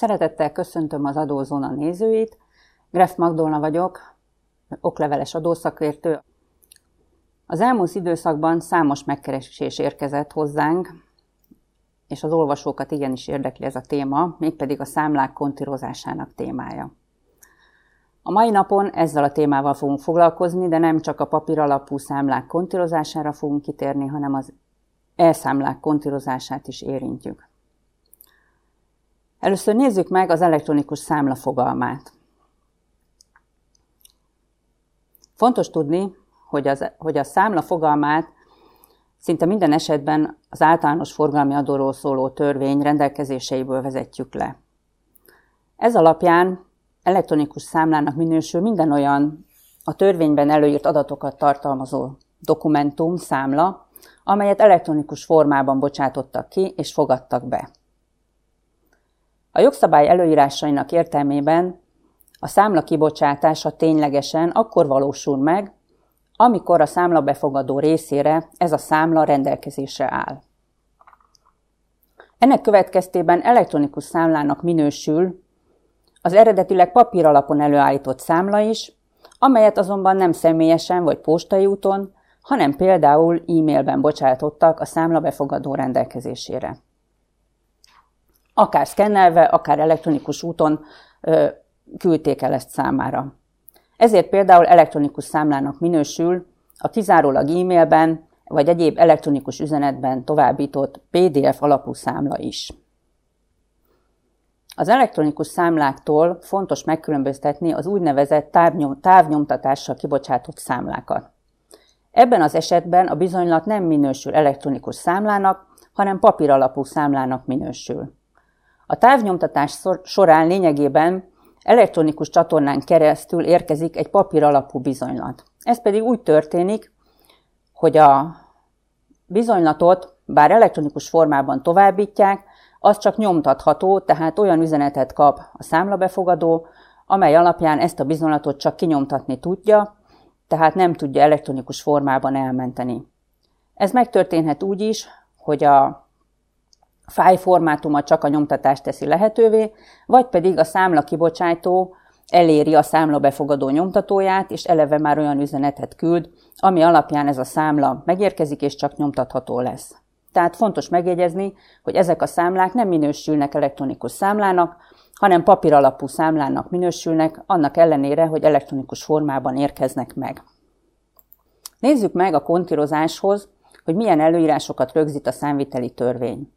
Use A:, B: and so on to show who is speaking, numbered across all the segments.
A: Szeretettel köszöntöm az Adózóna nézőit. Gref Magdolna vagyok, okleveles adószakértő. Az elmúlt időszakban számos megkeresés érkezett hozzánk, és az olvasókat igenis érdekli ez a téma, mégpedig a számlák kontírozásának témája. A mai napon ezzel a témával fogunk foglalkozni, de nem csak a papír alapú számlák kontírozására fogunk kitérni, hanem az elszámlák kontírozását is érintjük. Először nézzük meg az elektronikus számla fogalmát. Fontos tudni, hogy, az, hogy a számla fogalmát szinte minden esetben az általános forgalmi adóról szóló törvény rendelkezéseiből vezetjük le. Ez alapján elektronikus számlának minősül minden olyan a törvényben előírt adatokat tartalmazó dokumentum, számla, amelyet elektronikus formában bocsátottak ki és fogadtak be. A jogszabály előírásainak értelmében a számla kibocsátása ténylegesen akkor valósul meg, amikor a számla befogadó részére ez a számla rendelkezésre áll. Ennek következtében elektronikus számlának minősül az eredetileg papír alapon előállított számla is, amelyet azonban nem személyesen vagy postai úton, hanem például e-mailben bocsátottak a számla befogadó rendelkezésére. Akár szkennelve, akár elektronikus úton küldték el ezt számára. Ezért például elektronikus számlának minősül a kizárólag e-mailben vagy egyéb elektronikus üzenetben továbbított PDF alapú számla is. Az elektronikus számláktól fontos megkülönböztetni az úgynevezett távnyom, távnyomtatással kibocsátott számlákat. Ebben az esetben a bizonylat nem minősül elektronikus számlának, hanem papír alapú számlának minősül. A távnyomtatás során lényegében elektronikus csatornán keresztül érkezik egy papír alapú bizonylat. Ez pedig úgy történik, hogy a bizonylatot, bár elektronikus formában továbbítják, az csak nyomtatható, tehát olyan üzenetet kap a számlabefogadó, amely alapján ezt a bizonylatot csak kinyomtatni tudja, tehát nem tudja elektronikus formában elmenteni. Ez megtörténhet úgy is, hogy a fájlformátuma csak a nyomtatást teszi lehetővé, vagy pedig a számla kibocsátó eléri a számla befogadó nyomtatóját, és eleve már olyan üzenetet küld, ami alapján ez a számla megérkezik, és csak nyomtatható lesz. Tehát fontos megjegyezni, hogy ezek a számlák nem minősülnek elektronikus számlának, hanem papír alapú számlának minősülnek, annak ellenére, hogy elektronikus formában érkeznek meg. Nézzük meg a kontírozáshoz, hogy milyen előírásokat rögzít a számviteli törvény.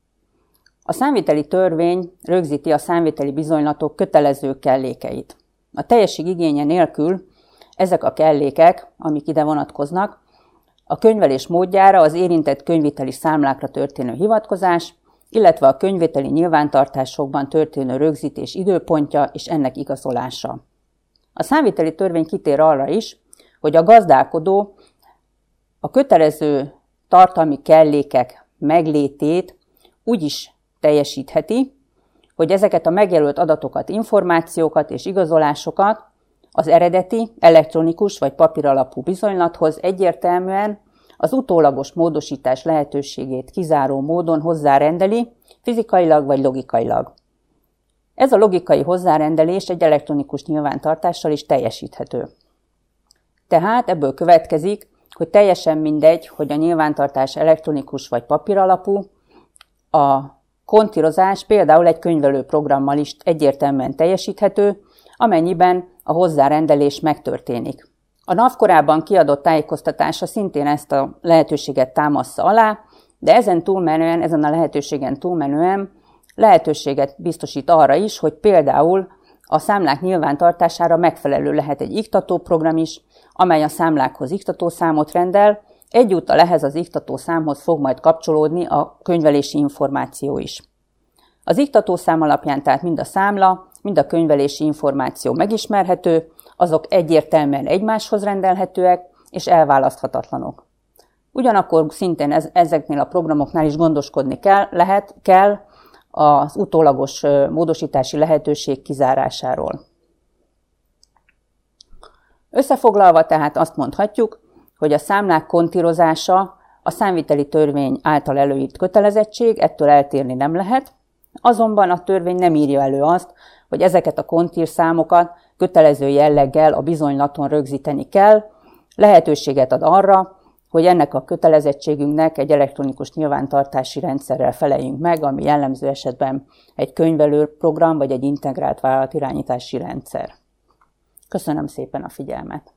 A: A számviteli törvény rögzíti a számviteli bizonylatok kötelező kellékeit. A teljesség igénye nélkül ezek a kellékek, amik ide vonatkoznak, a könyvelés módjára az érintett könyviteli számlákra történő hivatkozás, illetve a könyvételi nyilvántartásokban történő rögzítés időpontja és ennek igazolása. A számviteli törvény kitér arra is, hogy a gazdálkodó a kötelező tartalmi kellékek meglétét úgy is teljesítheti, hogy ezeket a megjelölt adatokat, információkat és igazolásokat az eredeti, elektronikus vagy papíralapú bizonylathoz egyértelműen az utólagos módosítás lehetőségét kizáró módon hozzárendeli, fizikailag vagy logikailag. Ez a logikai hozzárendelés egy elektronikus nyilvántartással is teljesíthető. Tehát ebből következik, hogy teljesen mindegy, hogy a nyilvántartás elektronikus vagy papíralapú, a kontírozás például egy könyvelő programmal is egyértelműen teljesíthető, amennyiben a hozzárendelés megtörténik. A NAV korábban kiadott tájékoztatása szintén ezt a lehetőséget támaszza alá, de ezen túlmenően, ezen a lehetőségen túlmenően lehetőséget biztosít arra is, hogy például a számlák nyilvántartására megfelelő lehet egy iktatóprogram is, amely a számlákhoz iktatószámot rendel, egyúttal ehhez az iktatószámhoz fog majd kapcsolódni a könyvelési információ is. Az iktatószám alapján tehát mind a számla, mind a könyvelési információ megismerhető, azok egyértelműen egymáshoz rendelhetőek és elválaszthatatlanok. Ugyanakkor szintén ez, ezeknél a programoknál is gondoskodni kell, lehet, kell az utólagos módosítási lehetőség kizárásáról. Összefoglalva tehát azt mondhatjuk, hogy a számlák kontírozása a számviteli törvény által előírt kötelezettség, ettől eltérni nem lehet, Azonban a törvény nem írja elő azt, hogy ezeket a kontír számokat kötelező jelleggel a bizonylaton rögzíteni kell, lehetőséget ad arra, hogy ennek a kötelezettségünknek egy elektronikus nyilvántartási rendszerrel feleljünk meg, ami jellemző esetben egy könyvelő program vagy egy integrált vállalatirányítási rendszer. Köszönöm szépen a figyelmet!